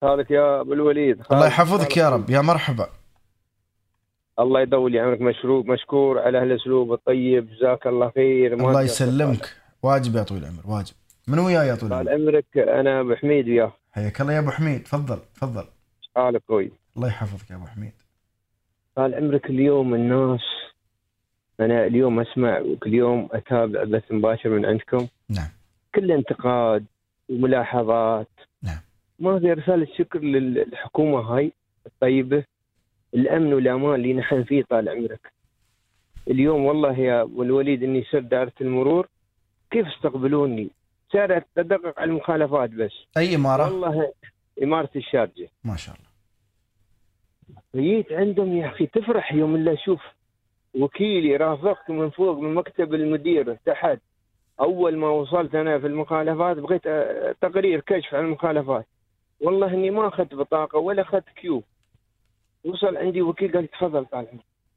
خالك يا أبو الوليد. الله يحفظك يا رب. يا مرحبا. الله يطول عمرك مشروق مشكور على هالاسلوب الطيب. جزاك الله خير. الله. يسلمك. واجب يا طويل العمر واجب. من وياي يا طويل العمر؟ عمرك أنا أبو حميد وياه. حياك الله يا أبو حميد. تفضل تفضل. حالك كويس الله يحفظك يا أبو حميد. طال عمرك اليوم الناس أنا اليوم أسمع وكل يوم أتابع بث مباشر من عندكم. نعم. كل انتقاد وملاحظات. نعم. ما في رسالة شكر للحكومة هاي الطيبة الأمن والأمان اللي نحن فيه طال عمرك. اليوم والله يا أبو الوليد إني صرت دائرة المرور كيف استقبلوني؟ صار أتدقق على المخالفات بس. أي إمارة؟ والله إمارة الشارجة. ما شاء الله. جيت عندهم يا أخي تفرح يوم اللي أشوف وكيلي رافقت من فوق من مكتب المدير تحت أول ما وصلت أنا في المخالفات بغيت تقرير كشف عن المخالفات. والله إني ما أخذت بطاقة ولا أخذت كيو. وصل عندي وكيل قال لي تفضل طال.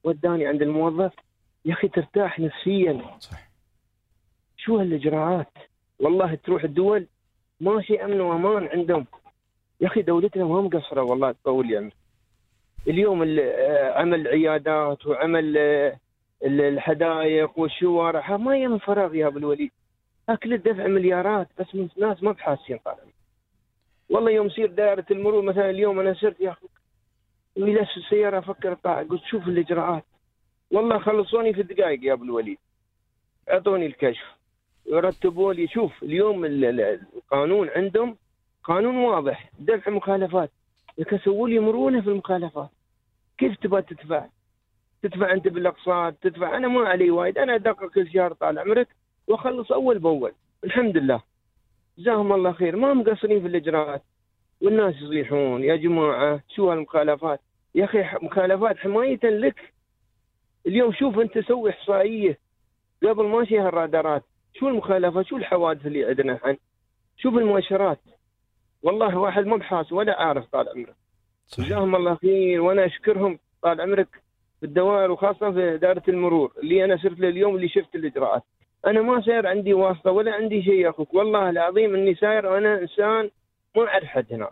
وداني عند الموظف. يا أخي ترتاح نفسيا. صح شو هالإجراءات؟ والله تروح الدول ماشي أمن وأمان عندهم. يا أخي دولتنا ما مقصرة والله تطول يعني. اليوم ال- آه، عمل عيادات وعمل آه، ال- الحدائق والشوارع ما هي من فراغ يا أبو الوليد. أكل الدفع مليارات بس من ناس ما بحاسين طالع. والله يوم يصير دائرة المرور مثلا اليوم أنا صرت يا أخي ويلف السيارة أفكر أطلع قلت شوف الإجراءات. والله خلصوني في دقائق يا أبو الوليد. أعطوني الكشف. يرتبوا لي شوف اليوم ال- ال- القانون عندهم. قانون واضح. دفع مخالفات. لكن سووا لي مرونة في المخالفات. كيف تبغى تدفع؟ تدفع أنت بالأقساط تدفع. أنا ما علي وايد. أنا أدقق كل شهر طال عمرك وأخلص أول بأول. الحمد لله. جزاهم الله خير. ما مقصرين في الإجراءات؟ والناس يصيحون يا جماعة شو هالمخالفات؟ يا أخي مخالفات حماية لك. اليوم شوف أنت سوي إحصائية قبل ما شي هالرادارات شو المخالفات شو الحوادث اللي عندنا الحين؟ شوف المؤشرات. والله واحد ما بحاس ولا عارف طال عمرك جزاهم الله خير. وأنا أشكرهم طال عمرك في الدوائر وخاصة في دائره المرور اللي أنا صرت له اليوم اللي شفت الإجراءات. أنا ما صاير عندي واسطة ولا عندي شيء يا أخوك. والله العظيم إني ساير أنا إنسان ما أعرف حد هنا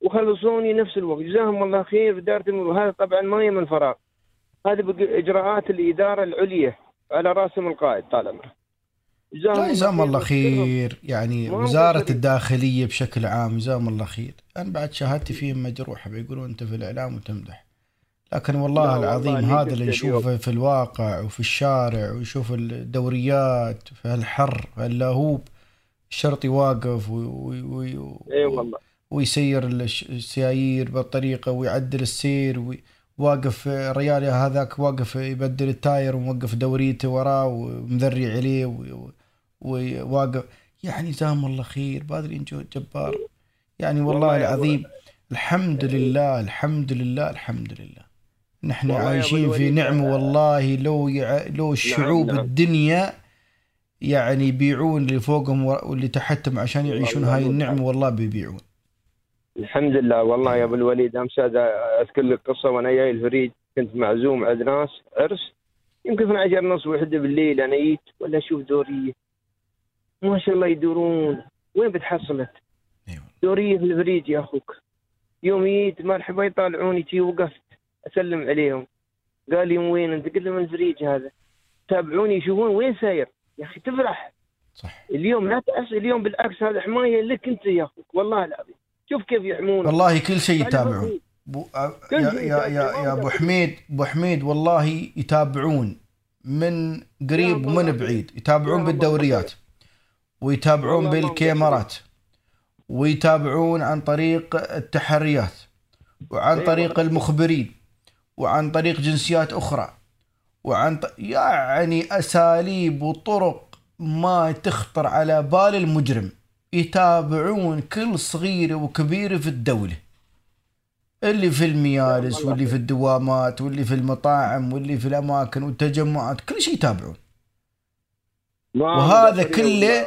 وخلصوني نفس الوقت. جزاهم الله خير المرور. هذا طبعا ما هي من فراغ هذه إجراءات الإدارة العليا على رأسهم القائد طال عمرك لا جزاهم الله. خير. يعني وزارة. الداخلية بشكل عام جزاهم الله خير. أنا بعد شهادتي فيهم مجروحة بيقولون أنت في الإعلام وتمدح. لكن والله العظيم والله هذا اللي. نشوفه في الواقع وفي الشارع ويشوف الدوريات في الحر اللاهوب الشرطي واقف وي وي اي والله. ويسير السيايير بالطريقة ويعدل السير وي- واقف ريال هذاك واقف يبدل ال tire وموقف دوريته وراه ومذري عليه وواقف يعني جزاهم الله خير. بادرين جهد جبار. يعني والله, العظيم الحمد لله الحمد لله الحمد لله. نحن عايشين في نعمة والله لو يع... لو الشعوب نعم. الدنيا يعني يبيعون اللي فوقهم واللي تحتهم عشان يعيشون هاي النعمة والله بيبيعون. الحمد لله. والله يا أبو الوليد امس أذكر لك قصة وأنا جاي الفريج كنت معزوم عند ناس عرس. يمكن 12 نص وحدة بالليل أنا جيت ولا أشوف دوريه ما شاء الله يدورون. وين بتحصلت؟ أيوة. دوريه في الفريج يا أخوك. يوم جيت مرحبا يطالعوني تي وقفت. أسلم عليهم. قال لي وين أنت؟ قلت له من الفريج هذا. تابعوني يشوفون وين ساير. يا أخي تفرح. صح. اليوم لا تأس اليوم بالعكس هذا حماية لك أنت يا أخوك والله العظيم. شوف كيف يحمونك والله كل شيء يتابعون. بو... كل يا يا يا. يا أبو حميد أبو حميد والله يتابعون من قريب ومن. بعيد. يتابعون. بالدوريات. ويتابعون بالكاميرات. ويتابعون عن طريق التحريات. وعن أيوة. طريق المخبرين. وعن طريق جنسيات أخرى. وعن ط... يعني أساليب وطرق ما تخطر على بال المجرم. يتابعون كل صغيره وكبيره في الدولة. اللي في الميالس والله واللي في الدوامات واللي في المطاعم واللي في الأماكن والتجمعات كل شيء يتابعون. وهذا كله-.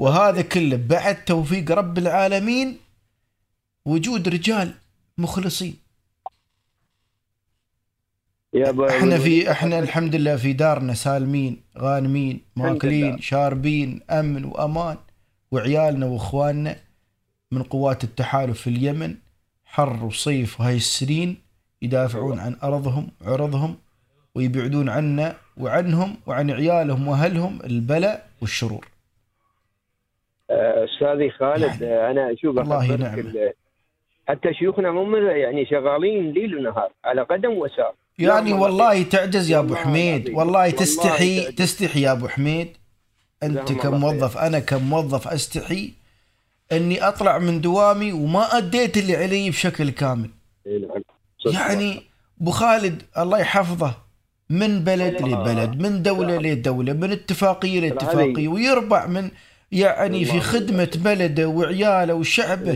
وهذا كله بعد توفيق رب العالمين وجود رجال مخلصين. إحنا في إحنا الحمد لله في دارنا سالمين غانمين ماكلين. شاربين أمن وأمان وعيالنا وإخواننا من قوات التحالف في اليمن حر وصيف وهاي السنين يدافعون عن أرضهم وعرضهم ويبعدون عنا وعنهم وعن عيالهم وأهلهم البلاء والشرور أستاذي خالد يعني أنا أشوف الله. ال- حتى شيوخنا مو يعني شغالين ليل ونهار على قدم وساق يعني والله تعجز يا أبو حميد. والله تستحي. تستحي يا أبو حميد أنت كموظف أنا كموظف أستحي إني أطلع من دوامي وما أديت اللي علي بشكل كامل إيه نعم. يعني أبو خالد الله يحفظه من بلد. لبلد من دولة والله. لدولة من اتفاقية هذه- لاتفاقية ويربع من يعني في. خدمة بلده وعياله وشعبه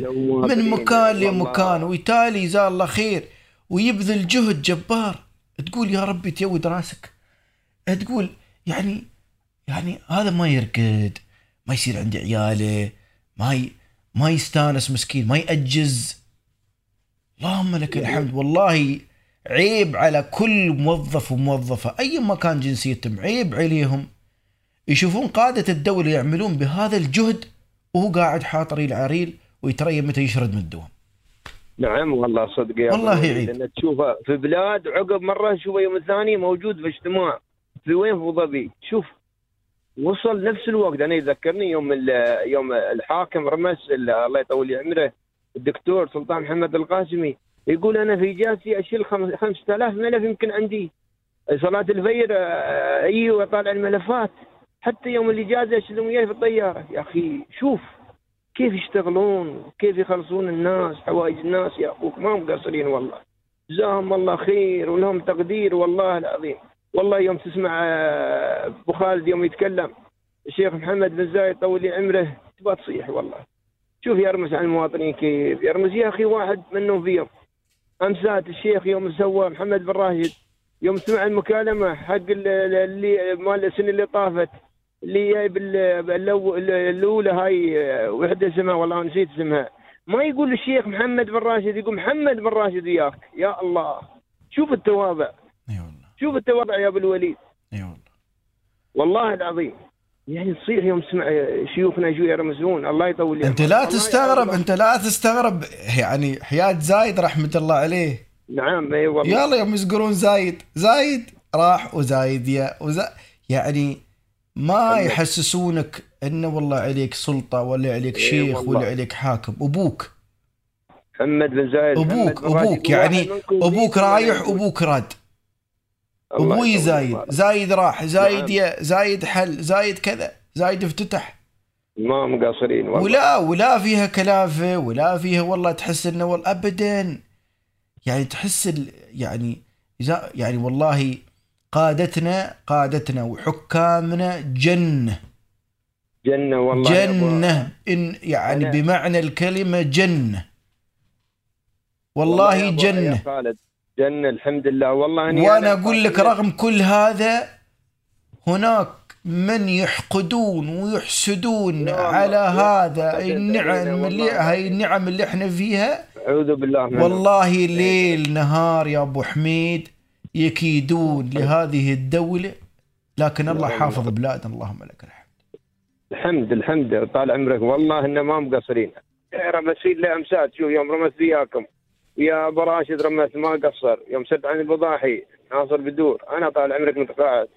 من. مكان. لمكان ويتالي جزاه الله خير ويبذل جهد جبار تقول يا ربي تيود راسك. تقول يعني يعني هذا ما يرقد ما يصير عندي عياله ما ي... ما يستانس مسكين ما يأجز. اللهم لك الحمد. والله عيب على كل موظف وموظفة أي ما كان جنسيتهم عيب عليهم. يشوفون قادة الدولة يعملون بهذا الجهد وهو قاعد حاط ريل عريل ويتريى متى يشرد من الدوام. نعم والله صدق يا والله يعيد. لأن تشوفه في بلاد عقب مرة تشوفه يوم الثاني موجود في اجتماع. في وين في ظبي؟ شوف وصل نفس الوقت. أنا يذكرني يوم يوم الحاكم رمس ال- الله يطول عمره الدكتور سلطان محمد القاسمي يقول أنا في اجازتي أشيل خمس- 5000 ملف يمكن عندي. صلاة الفجر آه، اي واطالع الملفات. حتى يوم الاجازه اشيلهم وياي في الطيارة. يا أخي شوف. كيف يشتغلون؟ كيف يخلصون الناس؟ حوائج الناس يا أخوك ما مقصرين والله. جزاهم الله خير ولهم تقدير والله العظيم. والله يوم تسمع آه، أبو خالد يوم يتكلم الشيخ محمد بن زايد طول لي عمره تبغى تصيح والله. شوف يرمس على المواطنين كيف. يرمس يا أخي واحد منهم فيهم. امسات الشيخ يوم سوى محمد بن راشد يوم سمع المكالمة حق ال- ال- اللي مال السنة اللي طافت. اللي الأولى هاي آه، وحدة اسمها والله نسيت اسمها. ما يقول الشيخ محمد بن راشد يقول محمد بن راشد وياك. يا الله. شوف التواضع إي والله. شوف التواضع يا أبو الوليد. إي والله. والله العظيم. يعني تصيح يوم تسمع شيوخنا شو يرمزون. الله يطول أنت. لا تستغرب أنت لا تستغرب. يعني حياة زايد رحمة الله عليه. نعم إي والله. يلا يوم يذكرون زايد. زايد راح وزايد يا وزا يعني ما. يحسسونك إنه والله عليك سلطة ولا عليك إي شيخ والله. ولا عليك حاكم. أبوك. محمد بن زايد أبوك أبوك يعني أبوك رايح أبوك راد أبوي زايد. زايد راح زايد نعم. يا زايد حل زايد كذا زايد افتتح. ما مقصرين والله. ولا ولا فيها كلافة ولا فيها والله تحس إنه والله ابدا. يعني تحس يعني يعني والله قادتنا قادتنا وحكامنا جنة. جنة والله أبو- جنة. إن يعني أنا- بمعنى الكلمة جنة. والله أبو- يا خالد جنة الحمد لله. والله إني وأنا أنا أقول لك رغم كل هذا هناك من يحقدون ويحسدون على هذا النعم اللي. هاي النعم اللي إحنا فيها. أعوذ بالله من والله ليل نهار يا أبو حميد. يكيدون لهذه الدولة لكن الله. حافظ بلادنا اللهم لك الحمد. الحمد الحمد. طال عمرك. والله إن ما مقصرين رمسين له امسات شوف يوم رمس وياكم. يا أبو راشد رمس ما قصر. يوم سد عن البضاحي ناصر بدور. أنا طال عمرك متقاعد.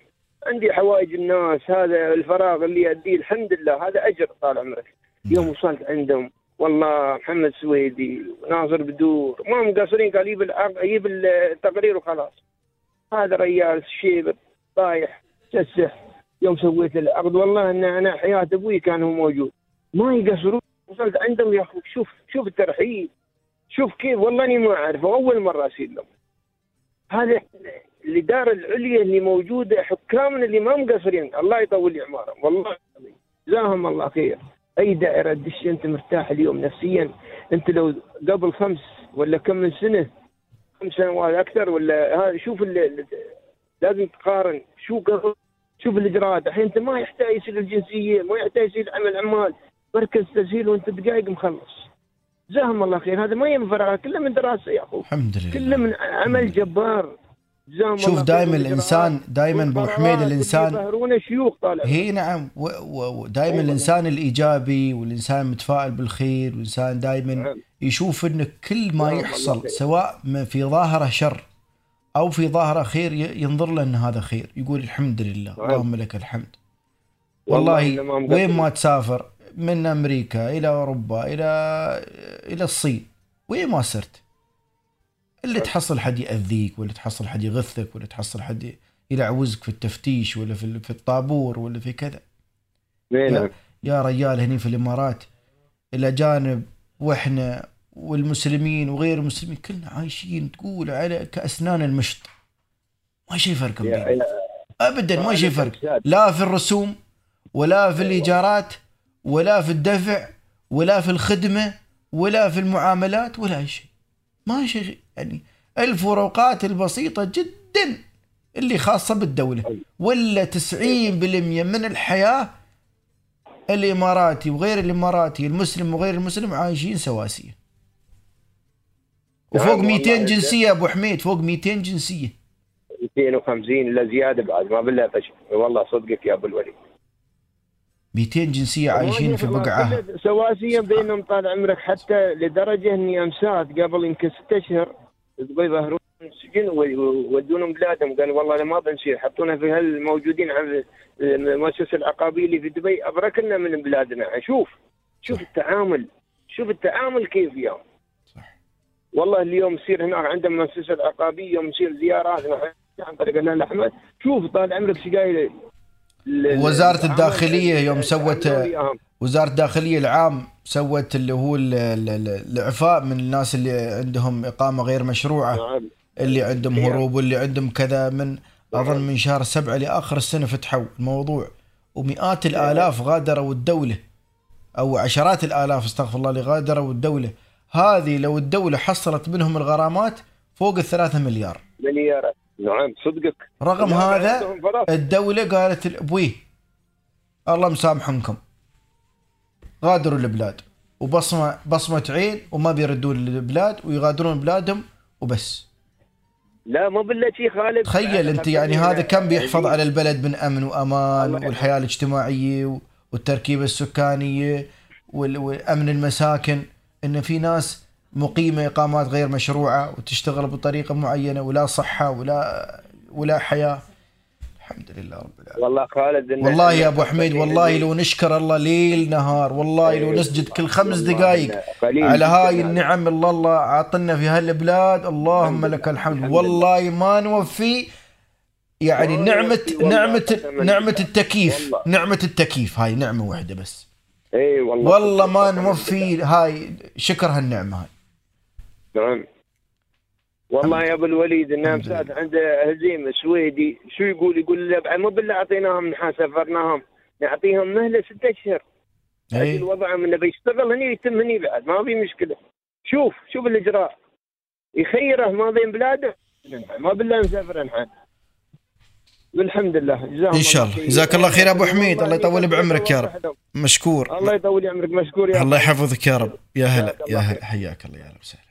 عندي حوائج الناس. هذا الفراغ اللي اديه الحمد لله. هذا أجر طال عمرك. يوم وصلت عندهم والله محمد سويدي ناصر بدور. ما مقصرين قال يجيب التقرير وخلاص. هذا ريال شيب طايح تسح يوم سويت العقد. والله إن أنا حياة أبوي كان هو موجود. ما يقصرون. وصلت عندهم يا أخي شوف شوف الترحيب. شوف كيف. والله إني ما أعرفه. أول مرة اصير لهم. هذا الاداره العليا اللي موجودة حكامنا اللي ما مقصرين. الله يطول اعمارهم والله. جزاهم الله خير. أي دائرة تدش أنت مرتاح اليوم نفسيا؟ أنت لو قبل خمس ولا كم من سنة خمس سنوات أكثر ولا هذا؟ شوف لازم تقارن. شو قبل؟ شوف الإجراءات. الحين أنت ما يحتاج يصير الجنسية ما يحتاج يصير عمل عمال. مركز تسجيل وأنت دقائق مخلص. جزاهم الله خير. هذا ما ينفع كله من دراسة يا اخو الحمد كله لله من عمل جبار. شوف دائما الإنسان دائما ابو حميد الانسان شيوخ طالع هي نعم ودائما أيوة. الإنسان الإيجابي والإنسان متفائل بالخير والإنسان دائما نعم. يشوف إن كل ما يحصل. سواء في ظاهره شر أو في ظاهره خير ينظر له إن هذا خير يقول الحمد لله نعم. اللهم لك الحمد والله. وين ما تسافر من أمريكا إلى أوروبا إلى إلى الصين وين ما صرت اللي تحصل حد يأذيك ولا تحصل حد يغثك ولا تحصل حد يلعوزك في التفتيش ولا في في الطابور ولا في كذا. نعم. يا رجال هني في الإمارات الاجانب وإحنا والمسلمين وغير المسلمين كلنا عايشين تقول على كأسنان المشط. ما شي فرق يا- بيننا يا- ابدا ما شي فرق. لا في الرسوم ولا في الإيجارات ولا في الدفع ولا في الخدمة ولا في المعاملات ولا شيء ما شيء يعني الفروقات البسيطة جدا اللي خاصة بالدولة. ولا 90% من الحياة الإماراتي وغير الإماراتي المسلم وغير المسلم عايشين سواسية. وفوق نعم 200 والله. جنسية أبو حميد فوق 200 جنسية. 250 الا زيادة بعد ما بالله فشل. والله صدقك يا أبو الوليد. 200 جنسية عايشين في بقعة. كله سواسيا بينهم طال عمرك حتى لدرجة إني امسات قبل يمكن ست أشهر. يبغوا يظهرون السجن ويودونهم بلادهم قالوا والله ما بنسير حطونا في هالموجودين عن المؤسسه العقابية اللي في دبي. أبركنا من بلادنا. شوف شوف التعامل. شوف التعامل كيف صح. والله اليوم يصير هناك عندهم المؤسسة العقابية يوم يصير زيارات عن طريق الهلال الاحمر شوف طال عمرك إيش قايل ال- وزارة التعامل الداخلية اللي يوم سوت- وزارة الداخلية العام سوت اللي هو ال- ال- ال- الإعفاء من الناس اللي عندهم إقامة غير مشروعة نعم. اللي عندهم نعم. هروب واللي عندهم كذا من نعم. أظن من شهر سبعة لآخر السنة فتحوا الموضوع. ومئات الآلاف غادروا الدولة أو عشرات الآلاف أستغفر الله اللي غادروا الدولة. هذه لو الدولة حصلت منهم الغرامات فوق الثلاثة مليار. مليارات نعم صدقك. رغم هذا. الدولة قالت ابويه الله مسامحنكم غادروا البلاد. وبصمة بصمة عين وما بيردون البلاد ويغادرون بلادهم وبس. لا ما بالله خالد تخيل أنت يعني هذا كم بيحفظ على البلد من أمن وأمان يحفظ. والحياة الاجتماعية والتركيبة السكانية وال- وامن المساكن. إن في ناس مقيمة إقامات غير مشروعة وتشتغل بطريقة معينة ولا صحة ولا ولا حياة. الحمد لله رب العالمين. والله خالد إن- والله يا أبو حميد والله لو نشكر الله ليل نهار والله لو إيه، نسجد كل خمس دقائق على هاي هذا. النعم اللي الله عاطنا في هالبلاد اللهم لك الحمد. والله ما نوفي يعني نعمة نعمة نعمة. التكييف. نعمة التكييف هاي نعمة واحدة بس. اي والله والله ما نوفي هاي شكر هالنعمة هاي. نعم. والله يا أبو الوليد ان امسات عنده هزيمة سويدي. شو يقول؟ يقول بعد مو بالله أعطيناهم نحن سفرناهم نعطيهم مهلة ستة أشهر. هذه اي الوضع من بيشتغل هني يتم هني بعد ما في مشكلة. شوف شوف الإجراء. يخيره ما بين بلاده. ما بالله نسافر نحن. والحمد لله. جزاهم إن شاء الله. جزاك الله خير أبو حميد. الله يطول بعمرك يا رب. مشكور. الله يطول عمرك. مشكور يا الله يحفظك يا رب. يا هلا. يا. هلا. حياك الله يا هلا وسهلا